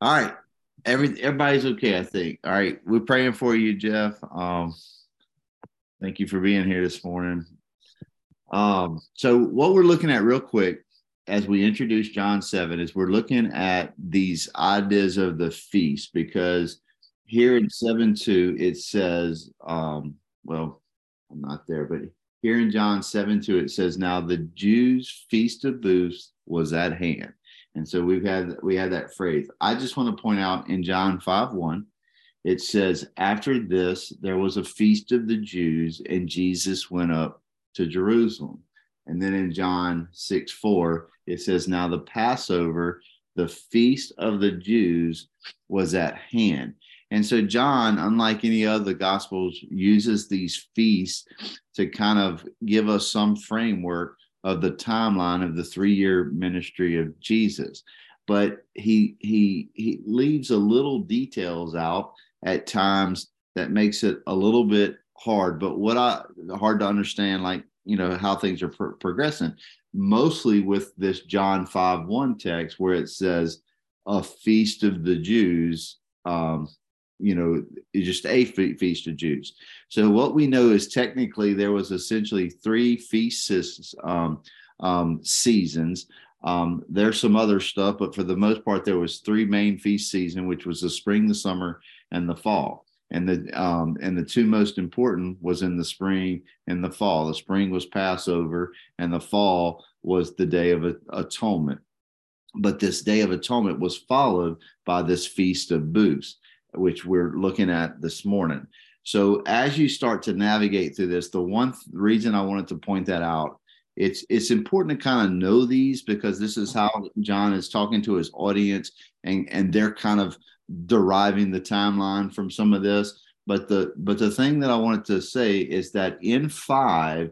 All right. Every everybody's okay, I think. All right. We're praying for you, Jeff. Um, thank you for being here this morning. Um, so what we're looking at real quick as we introduce John 7 is we're looking at these ideas of the feast because here in 7 2 it says, um, well, I'm not there, but here in John 7 2, it says, Now the Jews' feast of booths was at hand. And so we've had we had that phrase. I just want to point out in John 5 1, it says, After this, there was a feast of the Jews, and Jesus went up to Jerusalem. And then in John 6 4, it says, Now the Passover, the feast of the Jews, was at hand. And so John, unlike any other gospels, uses these feasts to kind of give us some framework of the timeline of the three-year ministry of Jesus. But he he he leaves a little details out at times that makes it a little bit hard. But what I hard to understand, like you know how things are pro- progressing, mostly with this John five one text where it says a feast of the Jews. Um, you know, just a feast of Jews. So what we know is technically there was essentially three feasts um, um, seasons. Um, there's some other stuff, but for the most part, there was three main feast season, which was the spring, the summer, and the fall. And the um, and the two most important was in the spring and the fall. The spring was Passover, and the fall was the Day of Atonement. But this Day of Atonement was followed by this Feast of Booths which we're looking at this morning. So as you start to navigate through this, the one th- reason I wanted to point that out, it's it's important to kind of know these because this is how John is talking to his audience and and they're kind of deriving the timeline from some of this. But the but the thing that I wanted to say is that in five,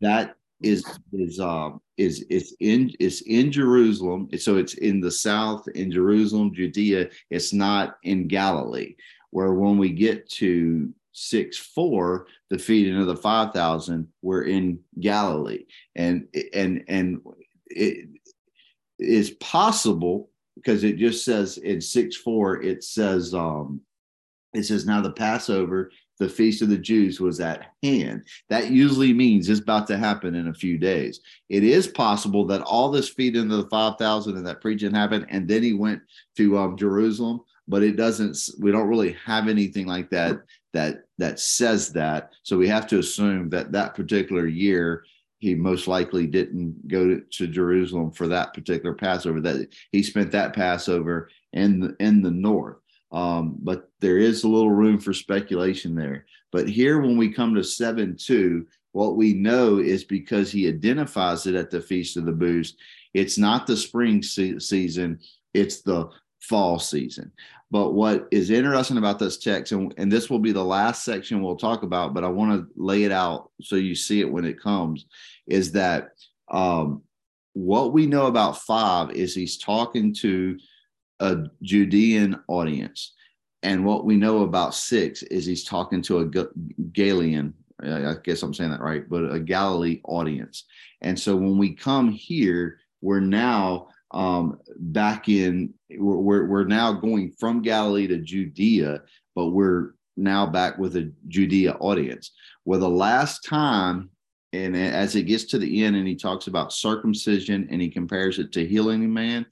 that is is um is it's in it's in Jerusalem. So it's in the south in Jerusalem, Judea. It's not in Galilee. Where when we get to six four, the feeding of the five thousand, we're in Galilee, and and and it is possible because it just says in six four, it says um it says now the Passover the feast of the Jews was at hand. That usually means it's about to happen in a few days. It is possible that all this feeding of the 5,000 and that preaching happened, and then he went to um, Jerusalem, but it doesn't, we don't really have anything like that that that says that. So we have to assume that that particular year, he most likely didn't go to, to Jerusalem for that particular Passover, that he spent that Passover in the, in the north. Um, but there is a little room for speculation there. But here, when we come to 7 2, what we know is because he identifies it at the Feast of the Booths, it's not the spring se- season, it's the fall season. But what is interesting about this text, and, and this will be the last section we'll talk about, but I want to lay it out so you see it when it comes, is that um, what we know about five is he's talking to a Judean audience. And what we know about six is he's talking to a Galilean, I guess I'm saying that right, but a Galilee audience. And so when we come here, we're now um, back in, we're, we're now going from Galilee to Judea, but we're now back with a Judea audience. Well, the last time, and as it gets to the end and he talks about circumcision and he compares it to healing a man,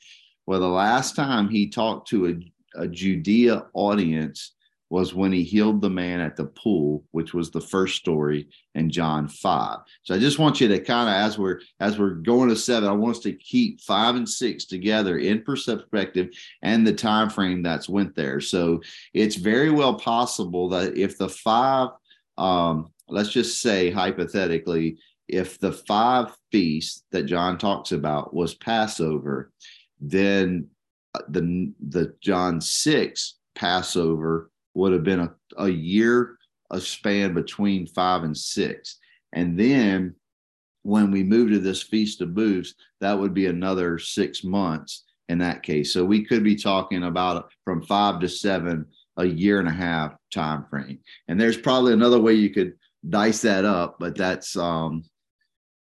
well, the last time he talked to a, a Judea audience was when he healed the man at the pool, which was the first story in John 5. So I just want you to kind of as we're as we're going to seven, I want us to keep five and six together in perspective and the time frame that's went there. So it's very well possible that if the five um let's just say hypothetically, if the five feasts that John talks about was Passover, then uh, the the John 6 Passover would have been a, a year a span between five and six. And then when we move to this Feast of Booths, that would be another six months in that case. So we could be talking about from five to seven, a year and a half time frame. And there's probably another way you could dice that up, but that's um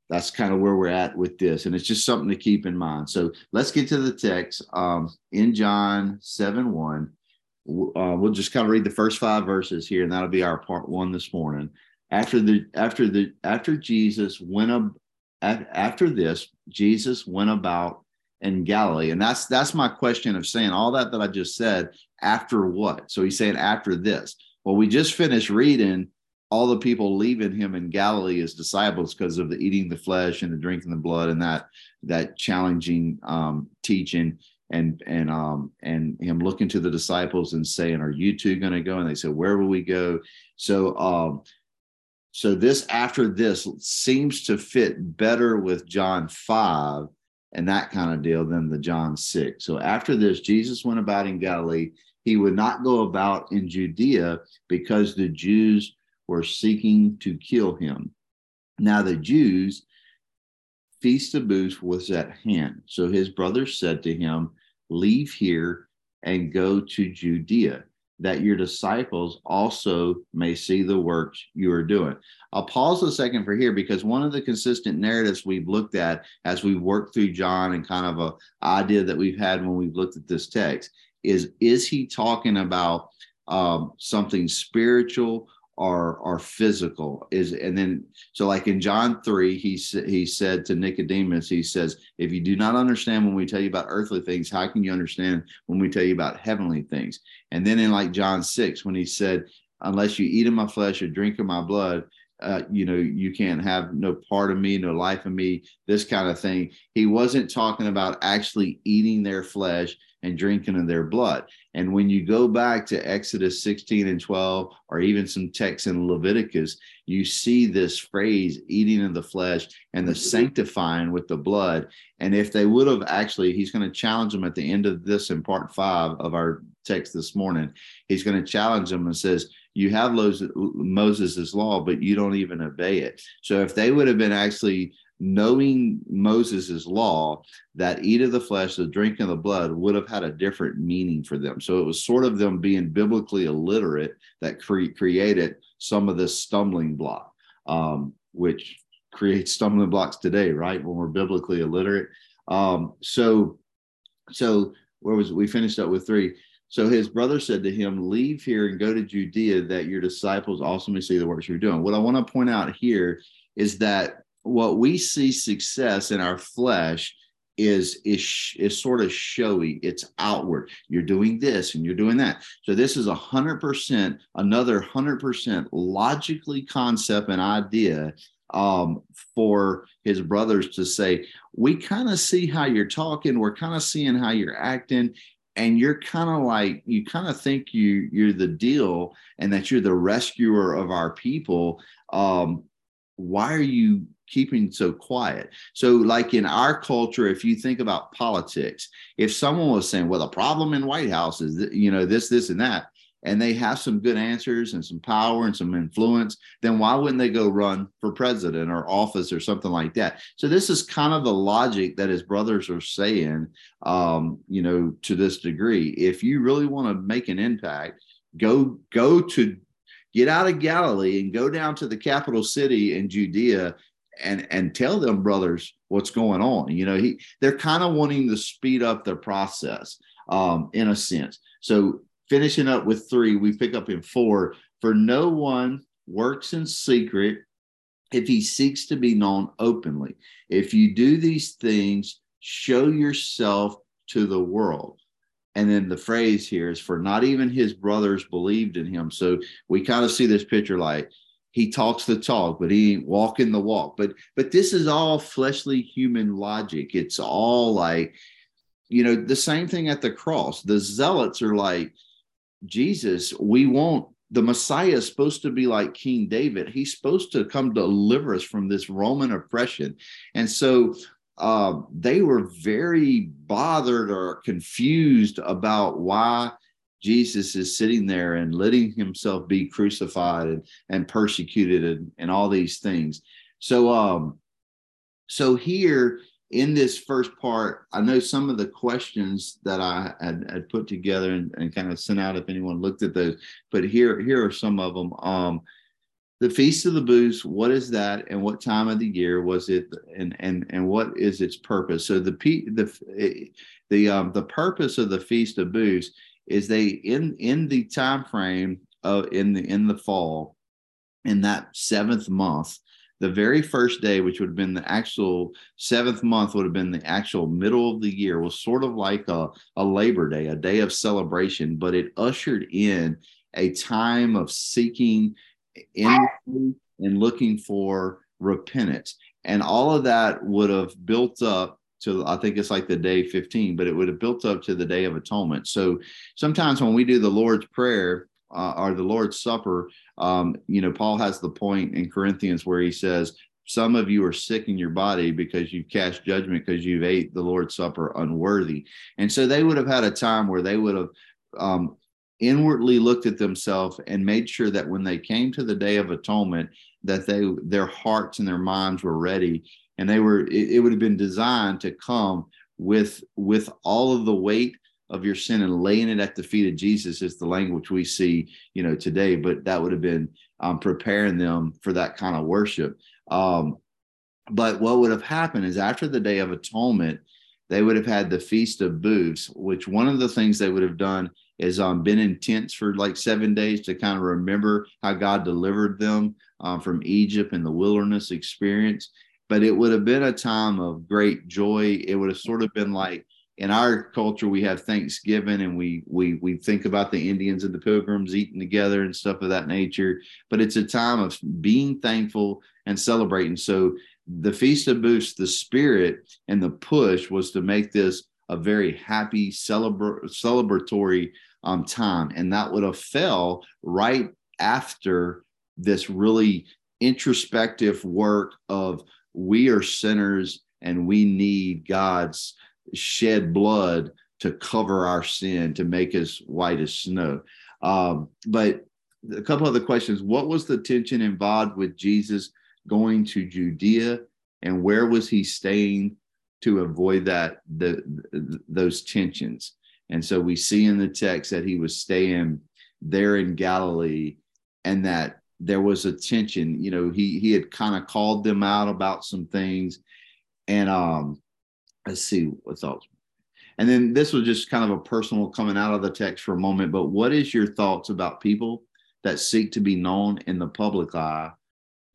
that's kind of where we're at with this. And it's just something to keep in mind. So let's get to the text um, in John 7 1. Uh, we'll just kind of read the first five verses here, and that'll be our part one this morning. After the after the after Jesus went up after this, Jesus went about in Galilee, and that's that's my question of saying all that that I just said. After what? So he's saying after this. Well, we just finished reading all the people leaving him in Galilee as disciples because of the eating the flesh and the drinking the blood and that that challenging um, teaching and and um and him looking to the disciples and saying, "Are you two going to go?" And they said, "Where will we go?" So um so this after this seems to fit better with John five and that kind of deal than the John six. So after this, Jesus went about in Galilee. He would not go about in Judea because the Jews were seeking to kill him. Now the Jews' feast of booths was at hand. So his brothers said to him, Leave here and go to Judea, that your disciples also may see the works you are doing. I'll pause a second for here because one of the consistent narratives we've looked at as we work through John and kind of a idea that we've had when we've looked at this text is is he talking about um, something spiritual are are physical is and then so like in john 3 he he said to nicodemus he says if you do not understand when we tell you about earthly things how can you understand when we tell you about heavenly things and then in like john 6 when he said unless you eat of my flesh or drink of my blood uh, you know, you can't have no part of me, no life of me, this kind of thing. He wasn't talking about actually eating their flesh and drinking of their blood. And when you go back to Exodus 16 and 12, or even some texts in Leviticus, you see this phrase eating of the flesh and the sanctifying with the blood. And if they would have actually, he's going to challenge them at the end of this in part five of our text this morning. He's going to challenge them and says, you have Moses' law, but you don't even obey it. So if they would have been actually knowing Moses' law, that eat of the flesh, the drink of the blood would have had a different meaning for them. So it was sort of them being biblically illiterate that cre- created some of this stumbling block, um, which creates stumbling blocks today, right? When we're biblically illiterate. Um, so, so where was we finished up with three? So his brother said to him, Leave here and go to Judea that your disciples also may see the works you're doing. What I want to point out here is that what we see success in our flesh is is is sort of showy. It's outward. You're doing this and you're doing that. So this is a hundred percent another hundred percent logically concept and idea um, for his brothers to say we kind of see how you're talking. We're kind of seeing how you're acting. And you're kind of like you kind of think you you're the deal and that you're the rescuer of our people. Um, why are you keeping so quiet. So, like in our culture, if you think about politics, if someone was saying, "Well, the problem in White House is you know this, this, and that," and they have some good answers and some power and some influence, then why wouldn't they go run for president or office or something like that? So this is kind of the logic that his brothers are saying, um, you know, to this degree. If you really want to make an impact, go go to get out of Galilee and go down to the capital city in Judea and and tell them brothers what's going on. You know he they're kind of wanting to speed up their process um in a sense. So finishing up with three we pick up in four. For no one works in secret if he seeks to be known openly. If you do these things show yourself to the world. And then the phrase here is for not even his brothers believed in him. So we kind of see this picture like he talks the talk, but he ain't walking the walk. But but this is all fleshly human logic. It's all like, you know, the same thing at the cross. The zealots are like, Jesus, we want the Messiah is supposed to be like King David. He's supposed to come deliver us from this Roman oppression. And so uh, they were very bothered or confused about why Jesus is sitting there and letting himself be crucified and, and persecuted and, and all these things. So um so here in this first part, I know some of the questions that I had, had put together and, and, kind of sent out if anyone looked at those, but here here are some of them. Um the feast of the booths what is that and what time of the year was it and and and what is its purpose so the the the um the purpose of the feast of booths is they in in the time frame of in the in the fall in that seventh month the very first day which would have been the actual seventh month would have been the actual middle of the year was sort of like a, a labor day a day of celebration but it ushered in a time of seeking in and looking for repentance. And all of that would have built up to, I think it's like the day 15, but it would have built up to the day of atonement. So sometimes when we do the Lord's Prayer, uh, or the Lord's Supper, um, you know, Paul has the point in Corinthians where he says, Some of you are sick in your body because you've cast judgment because you've ate the Lord's Supper unworthy. And so they would have had a time where they would have um, inwardly looked at themselves and made sure that when they came to the day of atonement that they their hearts and their minds were ready and they were it, it would have been designed to come with with all of the weight of your sin and laying it at the feet of Jesus is the language we see, you know, today. But that would have been um, preparing them for that kind of worship. Um, but what would have happened is after the Day of Atonement, they would have had the Feast of Booths, which one of the things they would have done is um, been in tents for like seven days to kind of remember how God delivered them um, from Egypt and the wilderness experience. But it would have been a time of great joy. It would have sort of been like in our culture we have Thanksgiving and we we we think about the Indians and the Pilgrims eating together and stuff of that nature. But it's a time of being thankful and celebrating. So the Feast of Booths, the spirit and the push was to make this a very happy celebra- celebratory um, time and that would have fell right after this really introspective work of we are sinners and we need god's shed blood to cover our sin to make us white as snow um, but a couple other questions what was the tension involved with jesus going to judea and where was he staying to avoid that the, those tensions. And so we see in the text that he was staying there in Galilee and that there was a tension. You know, he he had kind of called them out about some things. And um, let's see what else. And then this was just kind of a personal coming out of the text for a moment. But what is your thoughts about people that seek to be known in the public eye,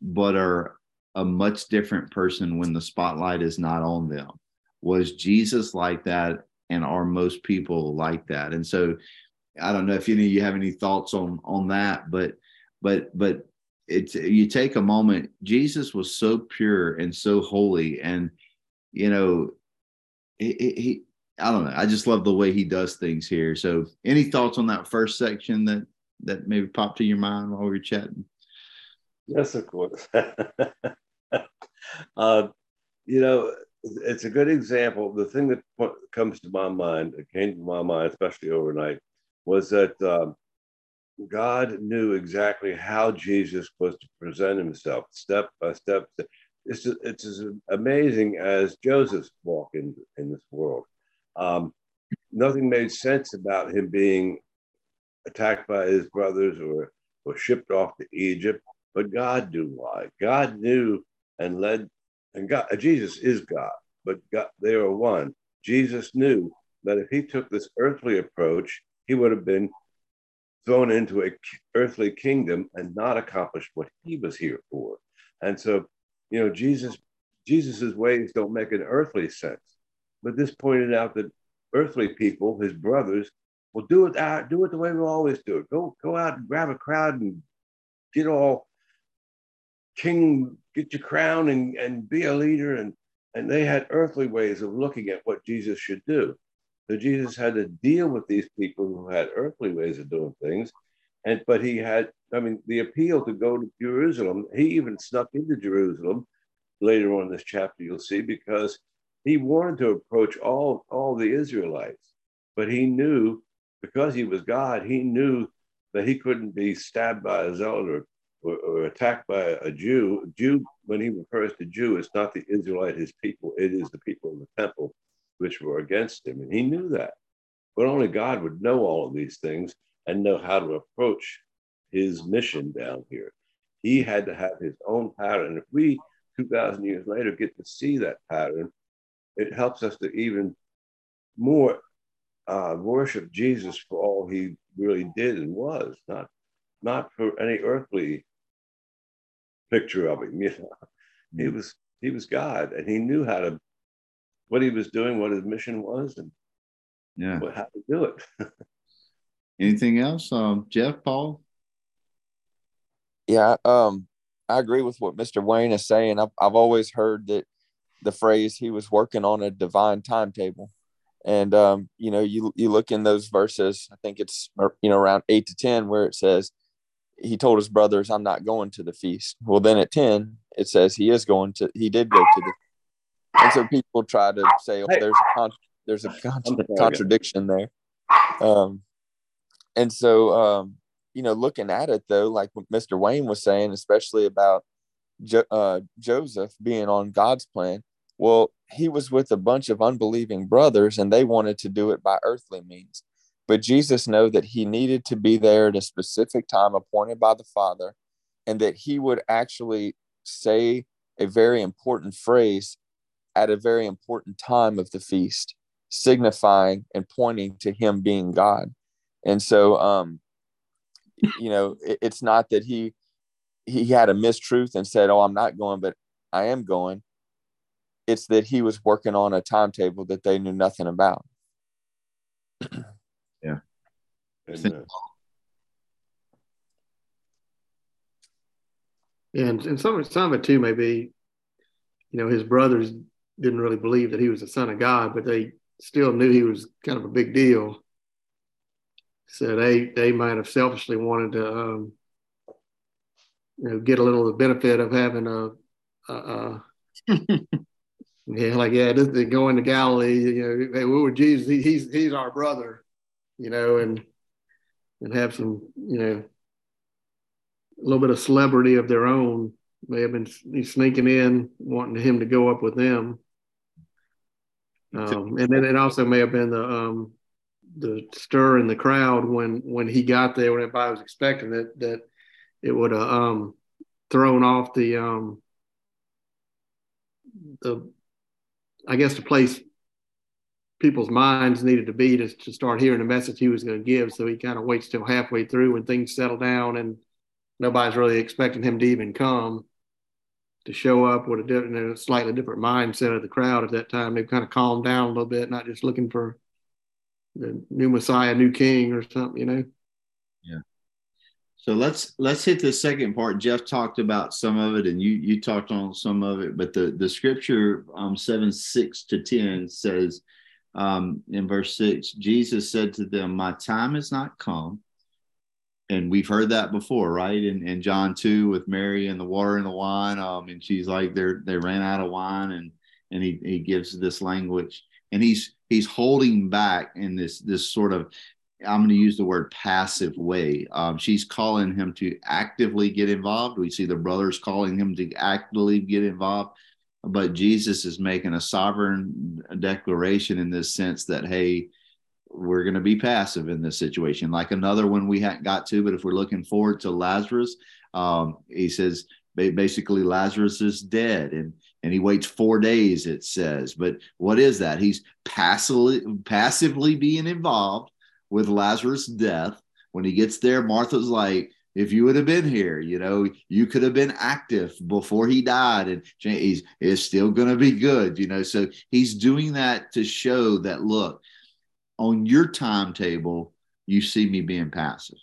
but are a much different person when the spotlight is not on them. Was Jesus like that? And are most people like that? And so I don't know if any of you have any thoughts on on that, but but but it's you take a moment. Jesus was so pure and so holy, and you know, he, he I don't know. I just love the way he does things here. So, any thoughts on that first section that that maybe popped to your mind while we were chatting? Yes, of course. uh, you know, it's a good example. The thing that comes to my mind, it came to my mind, especially overnight, was that um, God knew exactly how Jesus was to present himself step by step. It's, it's as amazing as Joseph's walk in, in this world. Um, nothing made sense about him being attacked by his brothers or, or shipped off to Egypt. But God knew why. God knew and led, and God, Jesus is God, but God, they are one. Jesus knew that if he took this earthly approach, he would have been thrown into a earthly kingdom and not accomplished what he was here for. And so, you know, Jesus, Jesus's ways don't make an earthly sense. But this pointed out that earthly people, his brothers, will do it out, uh, do it the way we always do it. Go, go out and grab a crowd and get all king, get your crown and, and be a leader. And, and they had earthly ways of looking at what Jesus should do. So Jesus had to deal with these people who had earthly ways of doing things. And but he had, I mean, the appeal to go to Jerusalem, he even snuck into Jerusalem later on in this chapter, you'll see, because he wanted to approach all, all the Israelites. But he knew, because he was God, he knew that he couldn't be stabbed by a zealot or or, or attacked by a Jew, Jew, when he refers to Jew, it's not the Israelite, his people, it is the people in the temple which were against him. And he knew that. But only God would know all of these things and know how to approach his mission down here. he had to have his own pattern. If we 2,000 years later get to see that pattern, it helps us to even more uh, worship Jesus for all he really did and was, not, not for any earthly picture of him. You know, he mm. was he was God, and he knew how to what he was doing, what his mission was, and yeah, how to do it. Anything else, um, Jeff, Paul? Yeah, um, I agree with what Mr. Wayne is saying. I've, I've always heard that the phrase he was working on a divine timetable. And, um, you know, you, you look in those verses, I think it's, you know, around eight to 10, where it says, he told his brothers, I'm not going to the feast. Well, then at 10, it says he is going to, he did go to the, and so people try to say, oh, there's a, con- there's a con- contradiction there. Um, and so, um, you know, looking at it though, like what Mr. Wayne was saying, especially about jo- uh, Joseph being on God's plan. Well, he was with a bunch of unbelieving brothers, and they wanted to do it by earthly means. But Jesus knew that he needed to be there at a specific time appointed by the Father, and that he would actually say a very important phrase at a very important time of the feast, signifying and pointing to him being God. And so, um, you know, it, it's not that he he had a mistruth and said, "Oh, I'm not going," but I am going. It's that he was working on a timetable that they knew nothing about. yeah. And and some some of it too may be, you know, his brothers didn't really believe that he was the son of God, but they still knew he was kind of a big deal. So they they might have selfishly wanted to, um, you know, get a little of the benefit of having a, a, a yeah, like yeah, this is going to Galilee. You know, hey, we were Jesus. He, he's he's our brother. You know, and and have some, you know, a little bit of celebrity of their own. May have been sneaking in, wanting him to go up with them. Um, and then it also may have been the um, the stir in the crowd when when he got there when everybody was expecting it that it would have um, thrown off the um, the I guess the place people's minds needed to be to, to start hearing the message he was going to give. So he kind of waits till halfway through when things settle down and nobody's really expecting him to even come to show up with a, different, a slightly different mindset of the crowd at that time. They've kind of calmed down a little bit, not just looking for the new Messiah, new King, or something, you know. Yeah. So let's let's hit the second part. Jeff talked about some of it, and you you talked on some of it. But the the scripture um, seven six to ten says um, in verse six, Jesus said to them, "My time is not come." And we've heard that before, right? And in John two with Mary and the water and the wine, um, and she's like, "They they ran out of wine," and and he he gives this language, and he's he's holding back in this this sort of I'm going to use the word passive way. Um, she's calling him to actively get involved. We see the brothers calling him to actively get involved, but Jesus is making a sovereign declaration in this sense that hey, we're going to be passive in this situation. Like another one we hadn't got to, but if we're looking forward to Lazarus, um, he says basically Lazarus is dead, and and he waits four days, it says. But what is that? He's passively passively being involved with Lazarus' death. When he gets there, Martha's like, if you would have been here, you know, you could have been active before he died, and he's is still going to be good, you know. So he's doing that to show that look, on your timetable, you see me being passive,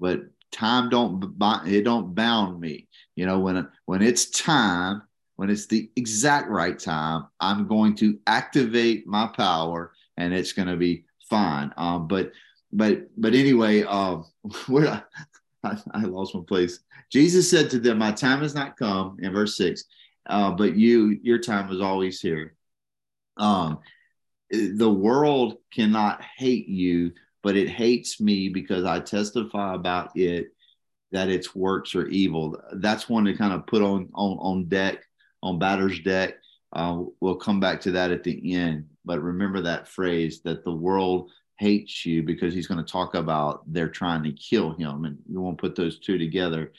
but time don't it don't bound me. You know, when when it's time, when it's the exact right time, I'm going to activate my power and it's going to be fine. Um, but, but, but anyway, um, where I, I, lost my place. Jesus said to them, My time has not come in verse six, uh, but you, your time is always here. Um, the world cannot hate you, but it hates me because I testify about it that its works are evil. That's one to kind of put on on, on deck on batter's deck. Uh, we'll come back to that at the end. But remember that phrase that the world hates you because he's going to talk about they're trying to kill him. And you won't put those two together.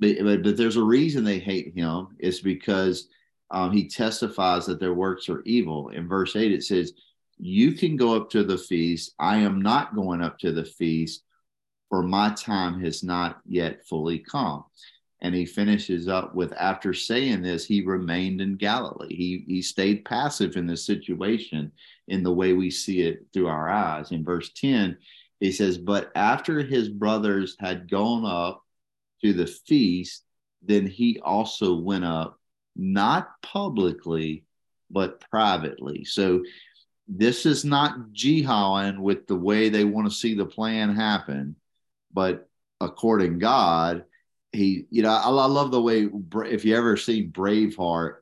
but, but, but there's a reason they hate him. It's because um, he testifies that their works are evil. In verse 8, it says, You can go up to the feast. I am not going up to the feast, for my time has not yet fully come. And he finishes up with after saying this, he remained in Galilee. He, he stayed passive in the situation in the way we see it through our eyes. In verse 10, he says, But after his brothers had gone up to the feast, then he also went up not publicly, but privately. So this is not jihading with the way they want to see the plan happen, but according God, he, you know, I, I love the way if you ever see Braveheart,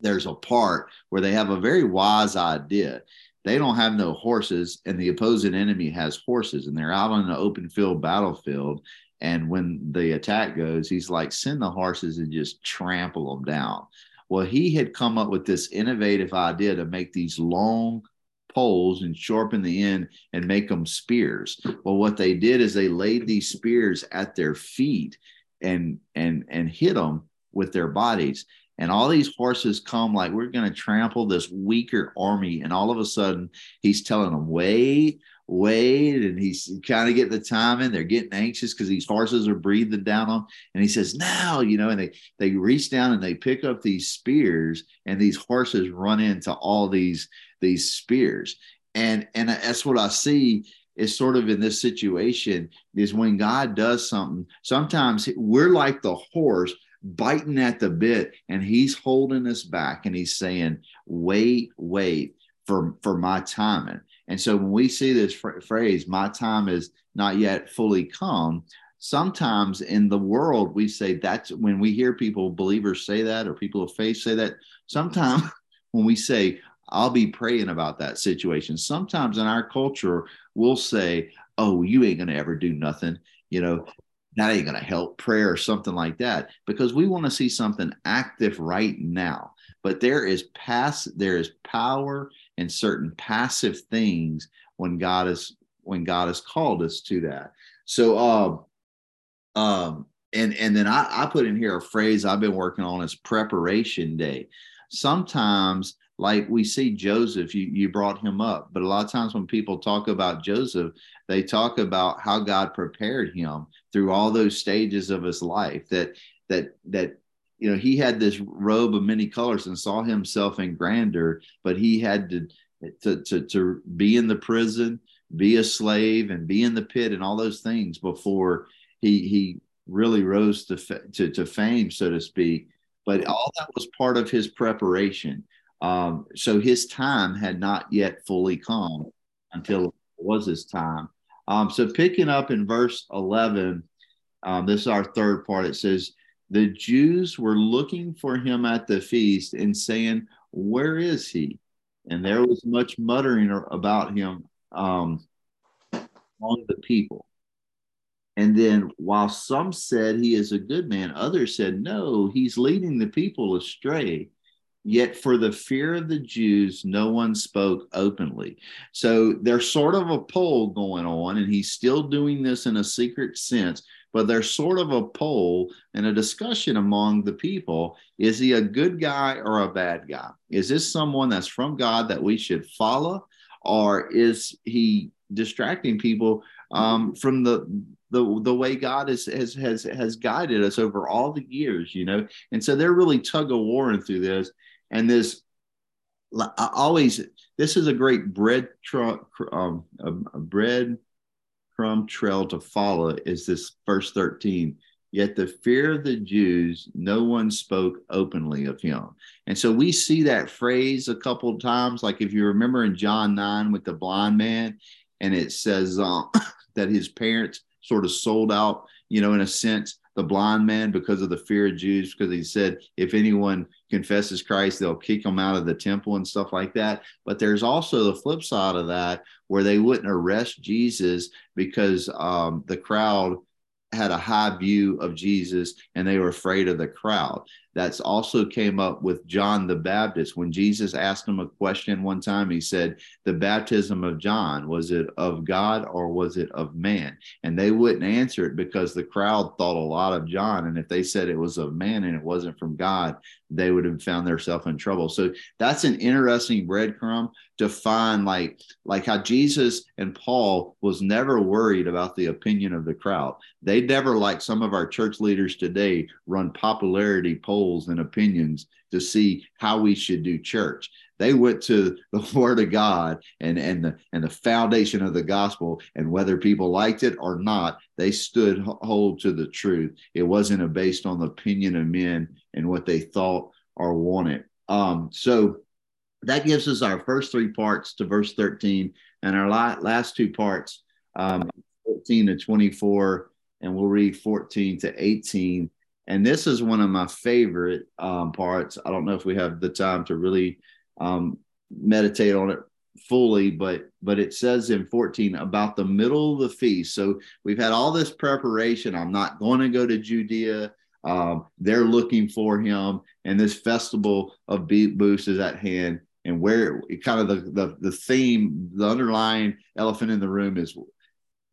there's a part where they have a very wise idea. They don't have no horses, and the opposing enemy has horses, and they're out on an open field battlefield, and when the attack goes, he's like, send the horses and just trample them down. Well, he had come up with this innovative idea to make these long poles and sharpen the end and make them spears. Well, what they did is they laid these spears at their feet and and and hit them with their bodies. And all these horses come like we're going to trample this weaker army. And all of a sudden, he's telling them, wait, wait and he's kind of getting the time in they're getting anxious because these horses are breathing down on and he says now you know and they they reach down and they pick up these spears and these horses run into all these these spears. And and that's what i see is sort of in this situation is when god does something sometimes we're like the horse biting at the bit and he's holding us back and he's saying wait wait for for my timing and so when we see this fr- phrase, my time is not yet fully come, sometimes in the world, we say that's when we hear people, believers say that, or people of faith say that. Sometimes when we say, I'll be praying about that situation, sometimes in our culture, we'll say, Oh, you ain't going to ever do nothing. You know, that ain't going to help prayer or something like that because we want to see something active right now but there is past there is power and certain passive things when God is when God has called us to that. So um um and and then I, I put in here a phrase I've been working on is preparation day. Sometimes like we see Joseph, you, you brought him up, but a lot of times when people talk about Joseph, they talk about how God prepared him through all those stages of his life that that that you know, he had this robe of many colors and saw himself in grandeur, but he had to, to, to, to be in the prison, be a slave, and be in the pit and all those things before he, he really rose to, to, to fame, so to speak. But all that was part of his preparation. Um, so his time had not yet fully come until it was his time. Um, so picking up in verse 11, um, this is our third part. It says, the Jews were looking for him at the feast and saying, Where is he? And there was much muttering about him um, among the people. And then, while some said he is a good man, others said, No, he's leading the people astray. Yet, for the fear of the Jews, no one spoke openly. So, there's sort of a poll going on, and he's still doing this in a secret sense but there's sort of a poll and a discussion among the people is he a good guy or a bad guy is this someone that's from god that we should follow or is he distracting people um, from the the the way God has has has has guided us over all the years, you know. And so they're really tug of warring through this. And this, always this is a great bread truck, um, bread crumb trail to follow is this verse 13. Yet the fear of the Jews, no one spoke openly of him. And so we see that phrase a couple of times. Like if you remember in John 9 with the blind man, and it says uh, that his parents sort of sold out, you know, in a sense, the blind man because of the fear of Jews, because he said, if anyone confesses Christ, they'll kick him out of the temple and stuff like that. But there's also the flip side of that where they wouldn't arrest Jesus because um, the crowd had a high view of Jesus and they were afraid of the crowd. That's also came up with John the Baptist. When Jesus asked him a question one time, he said, The baptism of John, was it of God or was it of man? And they wouldn't answer it because the crowd thought a lot of John. And if they said it was of man and it wasn't from God, they would have found themselves in trouble. So that's an interesting breadcrumb to find like like how Jesus and Paul was never worried about the opinion of the crowd. They never like some of our church leaders today run popularity polls and opinions to see how we should do church. They went to the word of God and and the and the foundation of the gospel and whether people liked it or not, they stood hold to the truth. It wasn't based on the opinion of men and what they thought or wanted. Um, so that gives us our first three parts to verse 13 and our last two parts, um, 14 to 24, and we'll read 14 to 18. And this is one of my favorite um, parts. I don't know if we have the time to really um, meditate on it fully, but but it says in 14 about the middle of the feast. So we've had all this preparation. I'm not going to go to Judea. Um, they're looking for him, and this festival of beat booths is at hand. And where it, kind of the, the the theme, the underlying elephant in the room is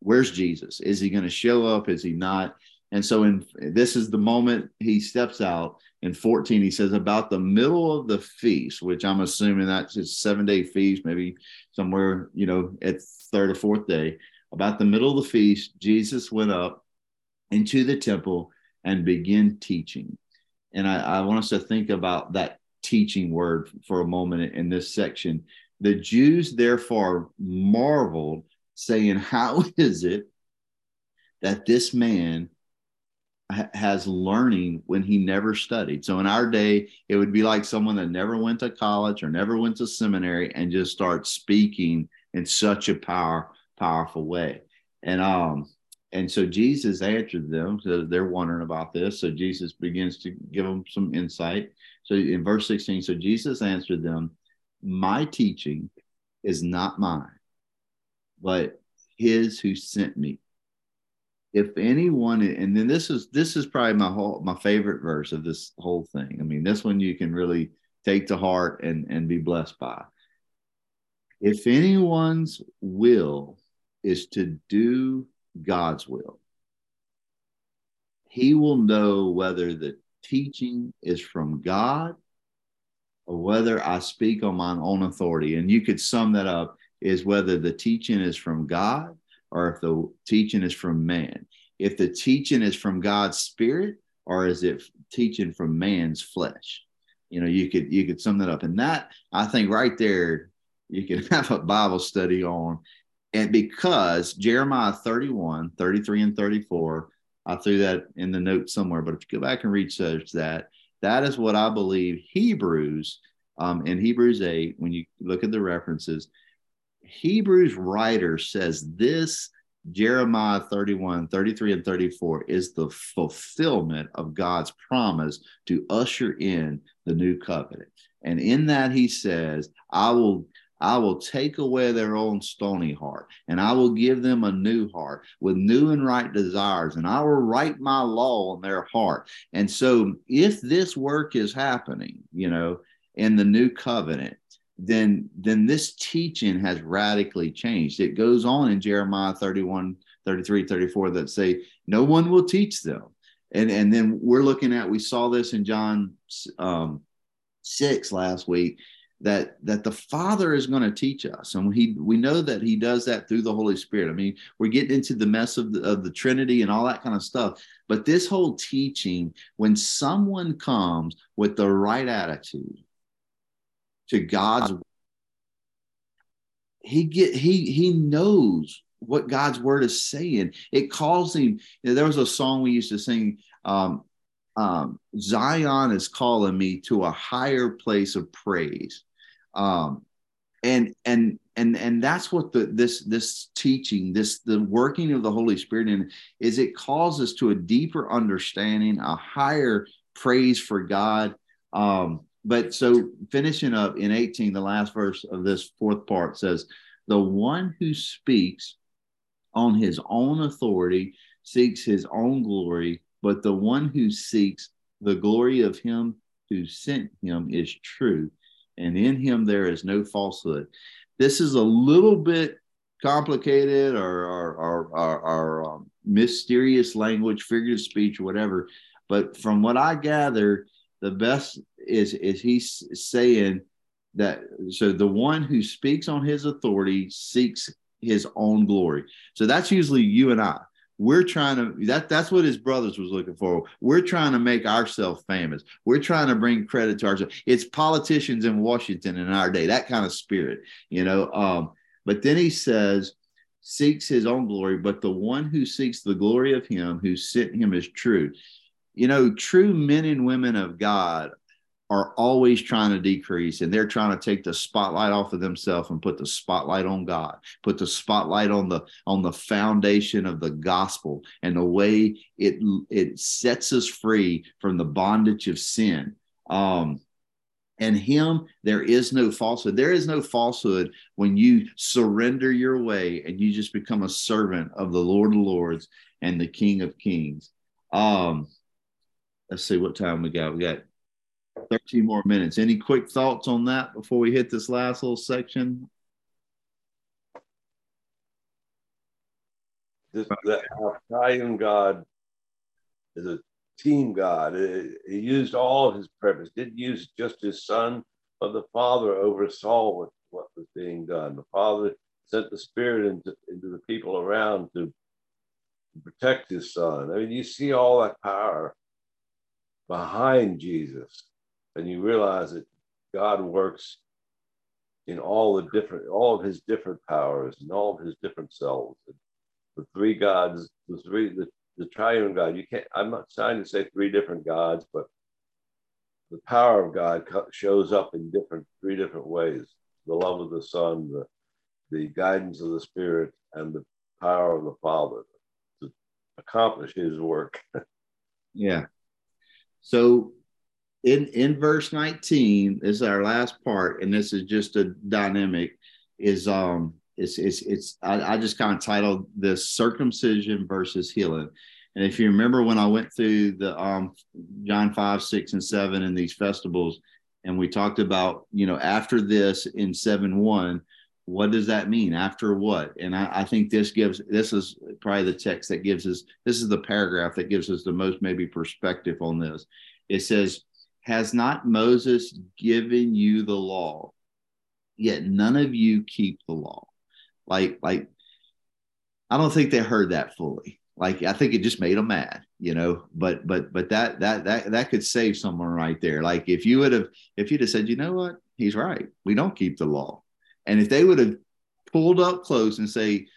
where's Jesus? Is he going to show up? Is he not? And so in this is the moment he steps out. In 14, he says about the middle of the feast, which I'm assuming that's his seven day feast, maybe somewhere, you know, at third or fourth day. About the middle of the feast, Jesus went up into the temple and begin teaching. And I, I want us to think about that teaching word for a moment in this section. The Jews therefore marveled, saying, How is it that this man has learning when he never studied? So in our day, it would be like someone that never went to college or never went to seminary and just start speaking in such a power, powerful way. And um, and so Jesus answered them. So they're wondering about this. So Jesus begins to give them some insight. So in verse 16, so Jesus answered them, My teaching is not mine, but his who sent me. If anyone, and then this is this is probably my whole my favorite verse of this whole thing. I mean, this one you can really take to heart and, and be blessed by. If anyone's will is to do God's will. He will know whether the teaching is from God or whether I speak on my own authority. And you could sum that up is whether the teaching is from God or if the teaching is from man. If the teaching is from God's spirit or is it teaching from man's flesh? You know, you could you could sum that up. And that I think right there you can have a Bible study on and because Jeremiah 31, 33, and 34, I threw that in the notes somewhere, but if you go back and research that, that is what I believe Hebrews, um, in Hebrews 8, when you look at the references, Hebrews writer says this Jeremiah 31, 33, and 34 is the fulfillment of God's promise to usher in the new covenant. And in that, he says, I will I will take away their own stony heart, and I will give them a new heart with new and right desires, and I will write my law on their heart. And so, if this work is happening, you know, in the new covenant, then then this teaching has radically changed. It goes on in Jeremiah 31, 33, 34 that say, No one will teach them. And, and then we're looking at, we saw this in John um, 6 last week that that the father is going to teach us and he we know that he does that through the holy spirit i mean we're getting into the mess of the, of the trinity and all that kind of stuff but this whole teaching when someone comes with the right attitude to god's he get he he knows what god's word is saying. It calls him you know, there was a song we used to sing um, um, Zion is calling me to a higher place of praise. Um, and and and and that's what the this this teaching this the working of the holy spirit in is it calls us to a deeper understanding a higher praise for god. Um but so finishing up in 18 the last verse of this fourth part says the one who speaks on his own authority seeks his own glory but the one who seeks the glory of him who sent him is true, and in him there is no falsehood. This is a little bit complicated or, or, or, or, or um, mysterious language, figurative speech, whatever. But from what I gather, the best is is he's saying that so the one who speaks on his authority seeks his own glory. So that's usually you and I. We're trying to that that's what his brothers was looking for. We're trying to make ourselves famous. We're trying to bring credit to ourselves. It's politicians in Washington in our day, that kind of spirit, you know. Um, but then he says, seeks his own glory, but the one who seeks the glory of him who sent him is true. You know, true men and women of God are always trying to decrease and they're trying to take the spotlight off of themselves and put the spotlight on God, put the spotlight on the on the foundation of the gospel and the way it it sets us free from the bondage of sin. Um, and him there is no falsehood. There is no falsehood when you surrender your way and you just become a servant of the lord of lords and the king of kings. Um let's see what time we got. We got 13 more minutes. Any quick thoughts on that before we hit this last little section? This, that Italian God is a team God. He used all his purpose, didn't use just his son, but the Father oversaw what, what was being done. The Father sent the Spirit into, into the people around to protect his son. I mean, you see all that power behind Jesus and you realize that God works in all the different, all of his different powers and all of his different selves. And the three gods, the three, the, the triune God, you can't, I'm not trying to say three different gods, but the power of God shows up in different, three different ways. The love of the Son, the, the guidance of the Spirit, and the power of the Father to accomplish his work. yeah. So in in verse 19 this is our last part and this is just a dynamic is um it's it's it's i, I just kind of titled this circumcision versus healing. And if you remember when i went through the um john 5 6 and 7 in these festivals and we talked about you know after this in 7 1 what does that mean? After what? And I, I think this gives this is probably the text that gives us this is the paragraph that gives us the most maybe perspective on this. It says has not Moses given you the law? Yet none of you keep the law. Like, like, I don't think they heard that fully. Like, I think it just made them mad, you know. But, but, but that that that that could save someone right there. Like, if you would have, if you'd have said, you know what, he's right, we don't keep the law, and if they would have pulled up close and say,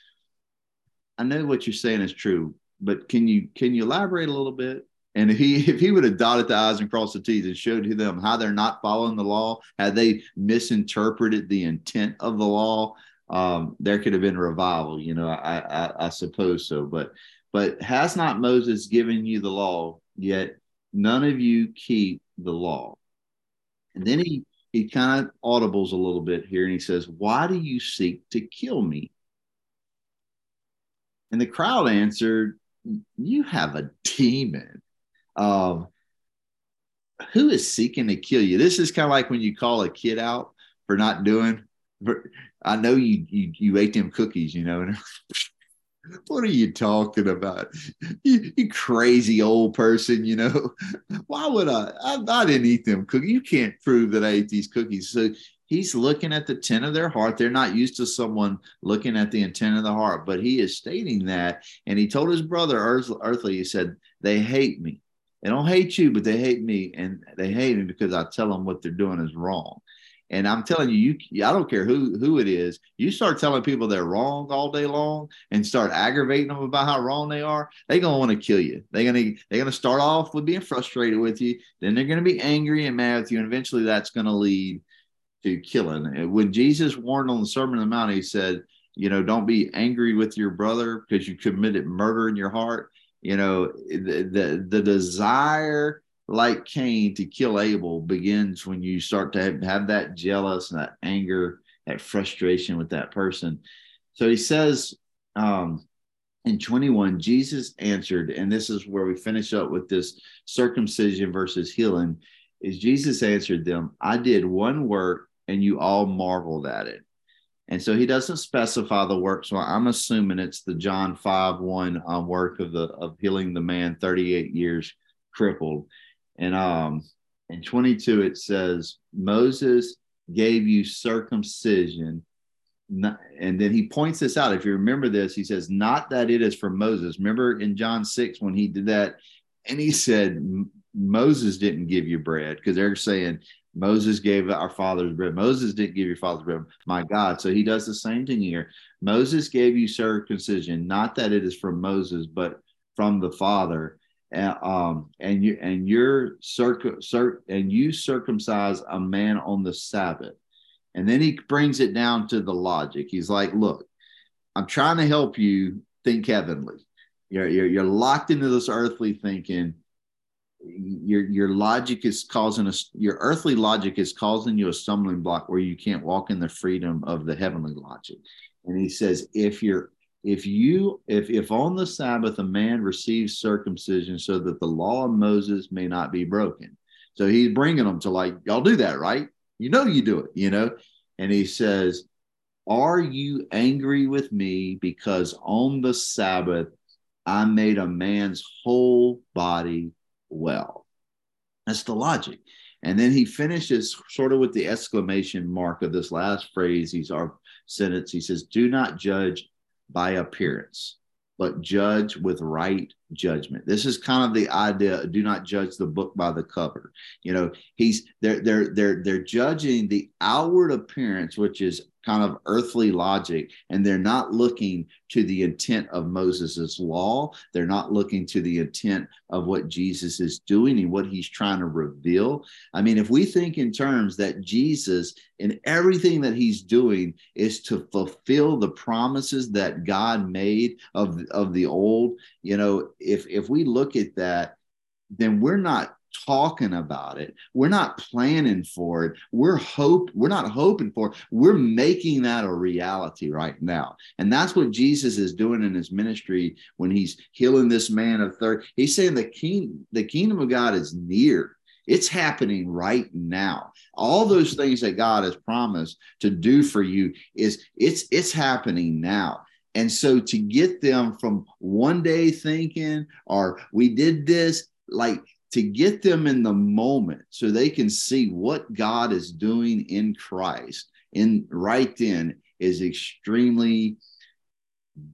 I know what you're saying is true, but can you can you elaborate a little bit? And if he if he would have dotted the i's and crossed the t's and showed them how they're not following the law, had they misinterpreted the intent of the law, um, there could have been revival. You know, I, I I suppose so. But but has not Moses given you the law? Yet none of you keep the law. And then he he kind of audibles a little bit here, and he says, "Why do you seek to kill me?" And the crowd answered, "You have a demon." Um, who is seeking to kill you? This is kind of like when you call a kid out for not doing. I know you you you ate them cookies, you know. what are you talking about? You, you, crazy old person, you know. Why would I, I? I didn't eat them cookies. You can't prove that I ate these cookies. So he's looking at the intent of their heart. They're not used to someone looking at the intent of the heart, but he is stating that. And he told his brother earthly, he said, They hate me. They don't hate you, but they hate me, and they hate me because I tell them what they're doing is wrong. And I'm telling you, you I don't care who who it is. You start telling people they're wrong all day long and start aggravating them about how wrong they are, they're gonna want to kill you. They're gonna they're gonna start off with being frustrated with you, then they're gonna be angry and mad with you, and eventually that's gonna lead to killing. When Jesus warned on the Sermon on the Mount, he said, you know, don't be angry with your brother because you committed murder in your heart you know the, the, the desire like cain to kill abel begins when you start to have, have that jealous and that anger that frustration with that person so he says um in 21, Jesus answered, and this is where we finish up with this circumcision versus healing. Is Jesus answered them, I did one work and you all marveled at it. And so he doesn't specify the work. So I'm assuming it's the John 5 1 um, work of the of healing the man 38 years crippled. And um in 22 it says, Moses gave you circumcision and then he points this out. If you remember this, he says, Not that it is for Moses. Remember in John 6 when he did that, and he said, Moses didn't give you bread because they're saying Moses gave our fathers bread. Moses didn't give your father's bread. My God. So he does the same thing here. Moses gave you circumcision, not that it is from Moses, but from the Father. And, um, and you and you're circ, circ and you circumcise a man on the Sabbath. And then he brings it down to the logic. He's like, look, I'm trying to help you think heavenly. You're, you're, you're locked into this earthly thinking. Your, your logic is causing us, your earthly logic is causing you a stumbling block where you can't walk in the freedom of the heavenly logic. And he says, if you're, if you, if, if on the Sabbath a man receives circumcision so that the law of Moses may not be broken. So he's bringing them to like, y'all do that, right? You know you do it, you know? And he says, Are you angry with me because on the Sabbath I made a man's whole body well? That's the logic. And then he finishes sort of with the exclamation mark of this last phrase. He's our sentence. He says, Do not judge by appearance, but judge with right judgment. This is kind of the idea. Do not judge the book by the cover. You know, he's they're they're they're they're judging the outward appearance, which is kind of earthly logic and they're not looking to the intent of Moses's law. They're not looking to the intent of what Jesus is doing and what he's trying to reveal. I mean if we think in terms that Jesus in everything that he's doing is to fulfill the promises that God made of of the old you know if if we look at that then we're not talking about it. We're not planning for it. We're hope we're not hoping for it. We're making that a reality right now. And that's what Jesus is doing in his ministry when he's healing this man of third. He's saying the king the kingdom of God is near. It's happening right now. All those things that God has promised to do for you is it's it's happening now. And so to get them from one day thinking or we did this like to get them in the moment so they can see what God is doing in Christ in right then is extremely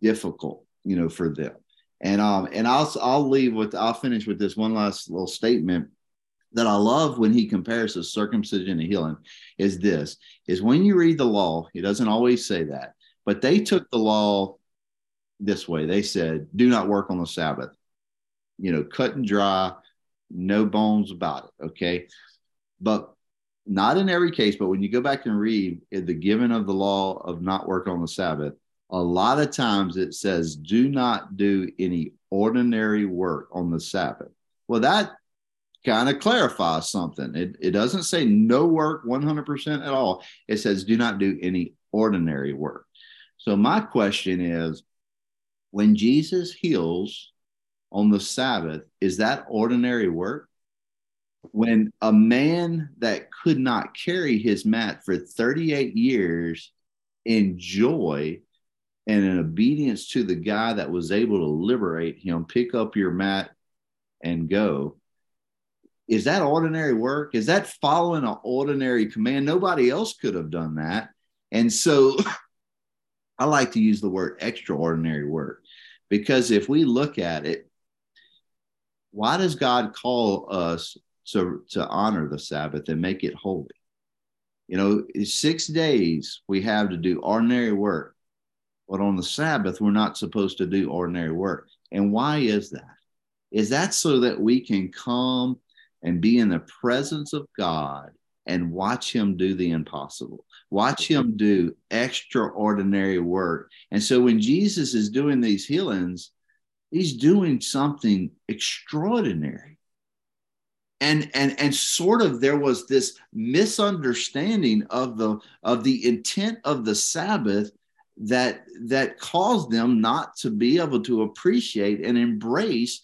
difficult, you know, for them. And um and I'll I'll leave with I'll finish with this one last little statement that I love when he compares the circumcision and healing is this is when you read the law, he doesn't always say that, but they took the law this way. They said, do not work on the Sabbath. You know, cut and dry, no bones about it. Okay. But not in every case, but when you go back and read the given of the law of not work on the Sabbath, a lot of times it says, do not do any ordinary work on the Sabbath. Well, that kind of clarifies something. It, it doesn't say no work 100% at all. It says, do not do any ordinary work. So, my question is when Jesus heals on the Sabbath, is that ordinary work? When a man that could not carry his mat for 38 years in joy and in obedience to the guy that was able to liberate him, pick up your mat and go. Is that ordinary work? Is that following an ordinary command? Nobody else could have done that. And so I like to use the word extraordinary work because if we look at it, why does God call us to, to honor the Sabbath and make it holy? You know, six days we have to do ordinary work, but on the Sabbath, we're not supposed to do ordinary work. And why is that? Is that so that we can come and be in the presence of God and watch Him do the impossible? Watch Him do extraordinary work. And so when Jesus is doing these healings, he's doing something extraordinary and and and sort of there was this misunderstanding of the of the intent of the sabbath that that caused them not to be able to appreciate and embrace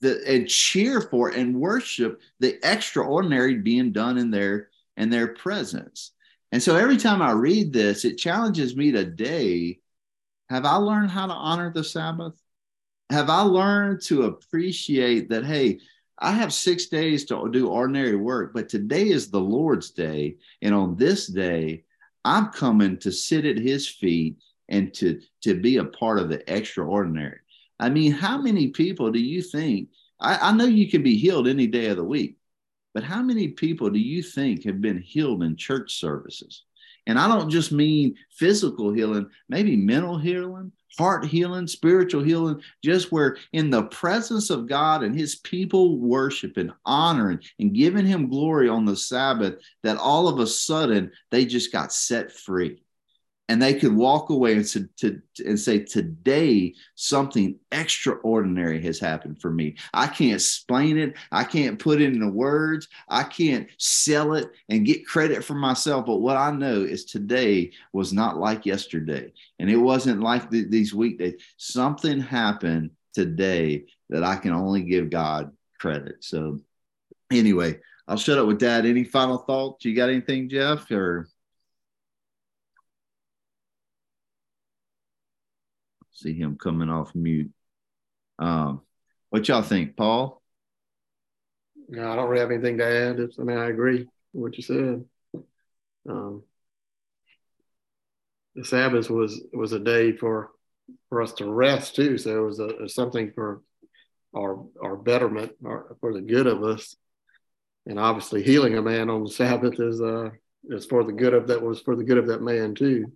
the and cheer for and worship the extraordinary being done in their in their presence. And so every time I read this, it challenges me today. Have I learned how to honor the Sabbath? Have I learned to appreciate that, hey, I have six days to do ordinary work, but today is the Lord's day. And on this day, I'm coming to sit at his feet and to, to be a part of the extraordinary. I mean, how many people do you think? I, I know you can be healed any day of the week, but how many people do you think have been healed in church services? And I don't just mean physical healing, maybe mental healing, heart healing, spiritual healing, just where in the presence of God and his people worship and honoring and giving him glory on the Sabbath, that all of a sudden they just got set free and they could walk away and, to, to, and say, Today, something extraordinary has happened for me. I can't explain it. I can't put it into words. I can't sell it and get credit for myself. But what I know is today was not like yesterday. And it wasn't like the, these weekdays. Something happened today that I can only give God credit. So, anyway, I'll shut up with that. Any final thoughts? You got anything, Jeff? Or see him coming off mute. Um, what y'all think, Paul? No, I don't really have anything to add. It's, I mean, I agree with what you said. Um, the Sabbath was was a day for for us to rest too. So it was a, something for our our betterment, our, for the good of us. And obviously, healing a man on the Sabbath is uh is for the good of that was for the good of that man too.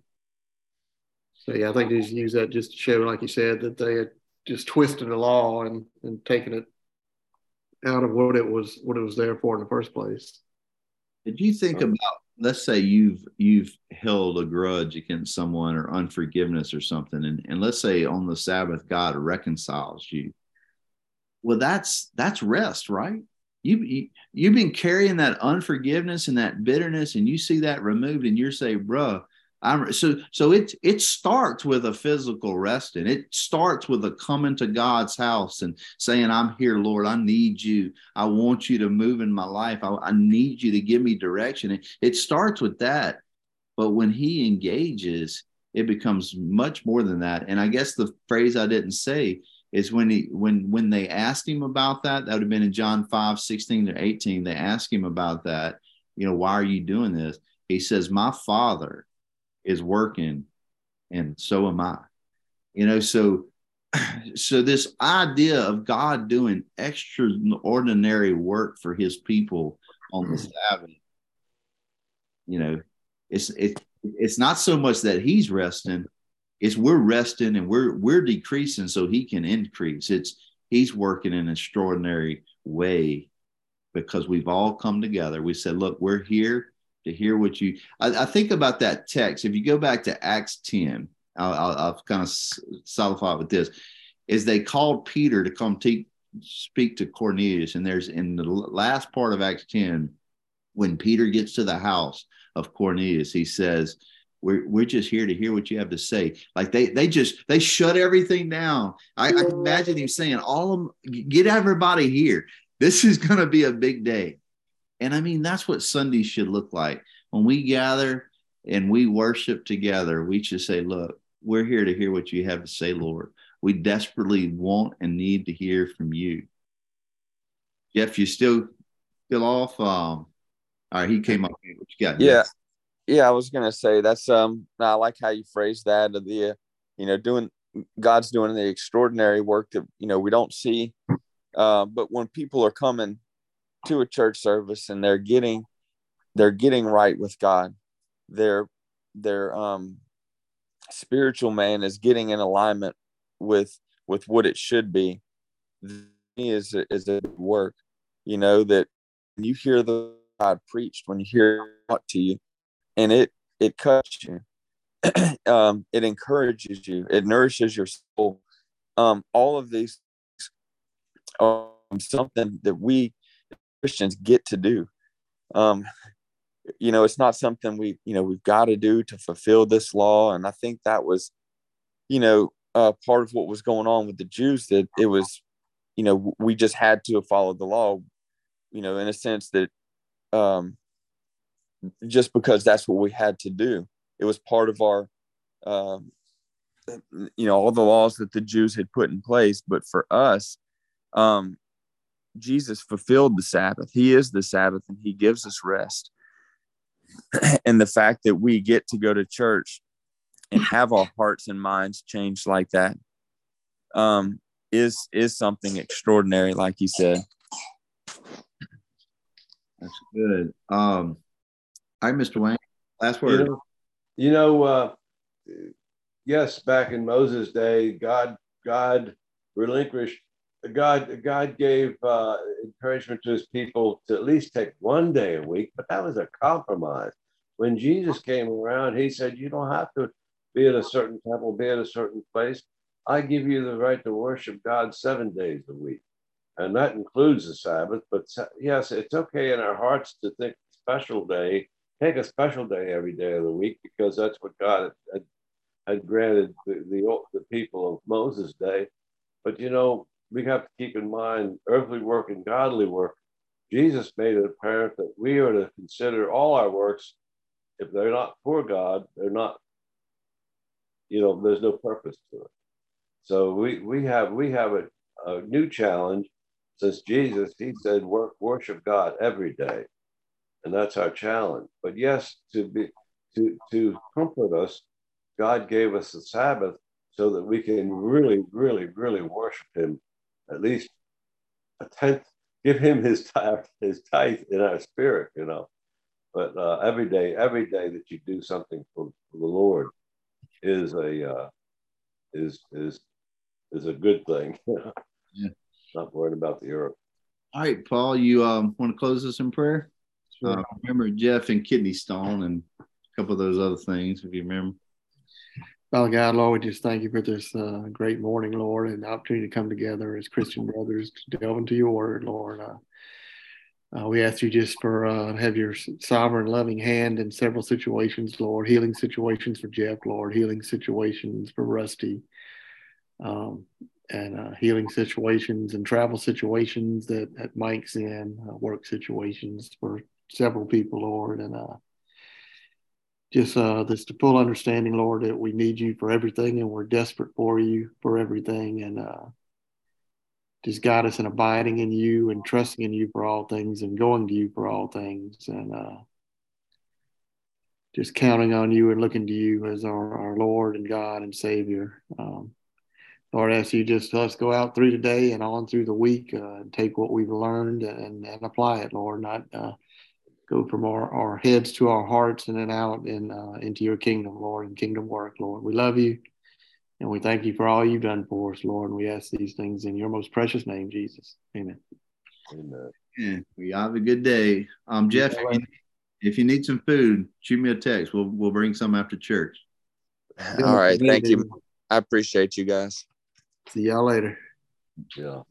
So yeah, I think they just use that just to show, like you said, that they had just twisted the law and and taken it out of what it was what it was there for in the first place. Did you think um, about let's say you've you've held a grudge against someone or unforgiveness or something, and, and let's say on the Sabbath God reconciles you. Well, that's that's rest, right? You, you you've been carrying that unforgiveness and that bitterness, and you see that removed, and you're saying, bruh, I'm, so so it it starts with a physical resting. It starts with a coming to God's house and saying, "I'm here, Lord. I need you. I want you to move in my life. I, I need you to give me direction." It, it starts with that, but when He engages, it becomes much more than that. And I guess the phrase I didn't say is when he when when they asked him about that. That would have been in John 5, 16 to 18. They asked him about that. You know, why are you doing this? He says, "My Father." Is working and so am I. You know, so so this idea of God doing extraordinary work for his people on the mm. Sabbath, you know, it's it, it's not so much that he's resting, it's we're resting and we're we're decreasing so he can increase. It's he's working in an extraordinary way because we've all come together. We said, look, we're here to hear what you. I, I, think about that text. If you go back to Acts 10, I'll, I'll, I'll kind of solidify with this: is they called Peter to come te- speak to Cornelius, and there's in the last part of Acts 10, when Peter gets to the house of Cornelius, he says. We're, we're just here to hear what you have to say. Like they they just they shut everything down. I, I imagine him saying, "All of them, get everybody here. This is going to be a big day." And I mean, that's what Sundays should look like. When we gather and we worship together, we should say, Look, we're here to hear what you have to say, Lord. We desperately want and need to hear from you. Jeff, you still still off? Um, all right, he came up. What you got? Yeah. Next? Yeah, I was gonna say that's um I like how you phrased that of the you know, doing God's doing the extraordinary work that you know we don't see. Uh, but when people are coming to a church service and they're getting they're getting right with God. Their their um spiritual man is getting in alignment with with what it should be. Is is a work, you know that when you hear the God preached, when you hear it to you, and it it cuts you, um, it encourages you, it nourishes your soul. Um, all of these um, something that we Christians get to do. Um, you know, it's not something we, you know, we've got to do to fulfill this law. And I think that was, you know, uh, part of what was going on with the Jews that it was, you know, we just had to follow the law, you know, in a sense that um, just because that's what we had to do. It was part of our, um, you know, all the laws that the Jews had put in place. But for us, um, Jesus fulfilled the Sabbath. He is the Sabbath and he gives us rest. and the fact that we get to go to church and have our hearts and minds changed like that um, is is something extraordinary, like you said. That's good. Um, hi, Mr. Wayne. Last word. You know, you know uh, yes, back in Moses' day, God God relinquished God God gave uh, encouragement to his people to at least take one day a week, but that was a compromise. When Jesus came around, he said, "You don't have to be at a certain temple, be at a certain place. I give you the right to worship God seven days a week, and that includes the Sabbath. But yes, it's okay in our hearts to think special day, take a special day every day of the week because that's what God had, had granted the, the the people of Moses' day. But you know, we have to keep in mind earthly work and godly work. Jesus made it apparent that we are to consider all our works, if they're not for God, they're not, you know, there's no purpose to it. So we, we have we have a, a new challenge since Jesus, he said, work, worship God every day. And that's our challenge. But yes, to be to to comfort us, God gave us the Sabbath so that we can really, really, really worship him at least a tenth, give him his tithe, his tithe in our spirit, you know. But uh, every day, every day that you do something for, for the Lord is a uh, is is is a good thing. yeah. Not worrying about the earth. All right, Paul, you um, want to close us in prayer? Sure. Uh, remember Jeff and kidney stone and a couple of those other things, if you remember. Father God, Lord, we just thank you for this uh, great morning, Lord, and the opportunity to come together as Christian brothers to delve into your word, Lord. Uh, uh, we ask you just for uh, have your sovereign, loving hand in several situations, Lord. Healing situations for Jeff, Lord. Healing situations for Rusty, um, and uh, healing situations and travel situations that, that Mike's in, uh, work situations for several people, Lord, and just uh, this to full understanding, Lord, that we need you for everything and we're desperate for you for everything. And uh, just guide us in abiding in you and trusting in you for all things and going to you for all things. And uh, just counting on you and looking to you as our, our Lord and God and Savior. Um, Lord, I ask you just let's go out through today and on through the week uh, and take what we've learned and, and apply it, Lord, not uh, go from our, our heads to our hearts and then out in, uh, into your kingdom, Lord, and kingdom work, Lord. We love you and we thank you for all you've done for us, Lord. And we ask these things in your most precious name, Jesus. Amen. Amen. Yeah, we have a good day. Um, Jeff, if you, if you need some food, shoot me a text. We'll we'll bring some after church. All right. Thank you. I appreciate you guys. See y'all later. Yeah.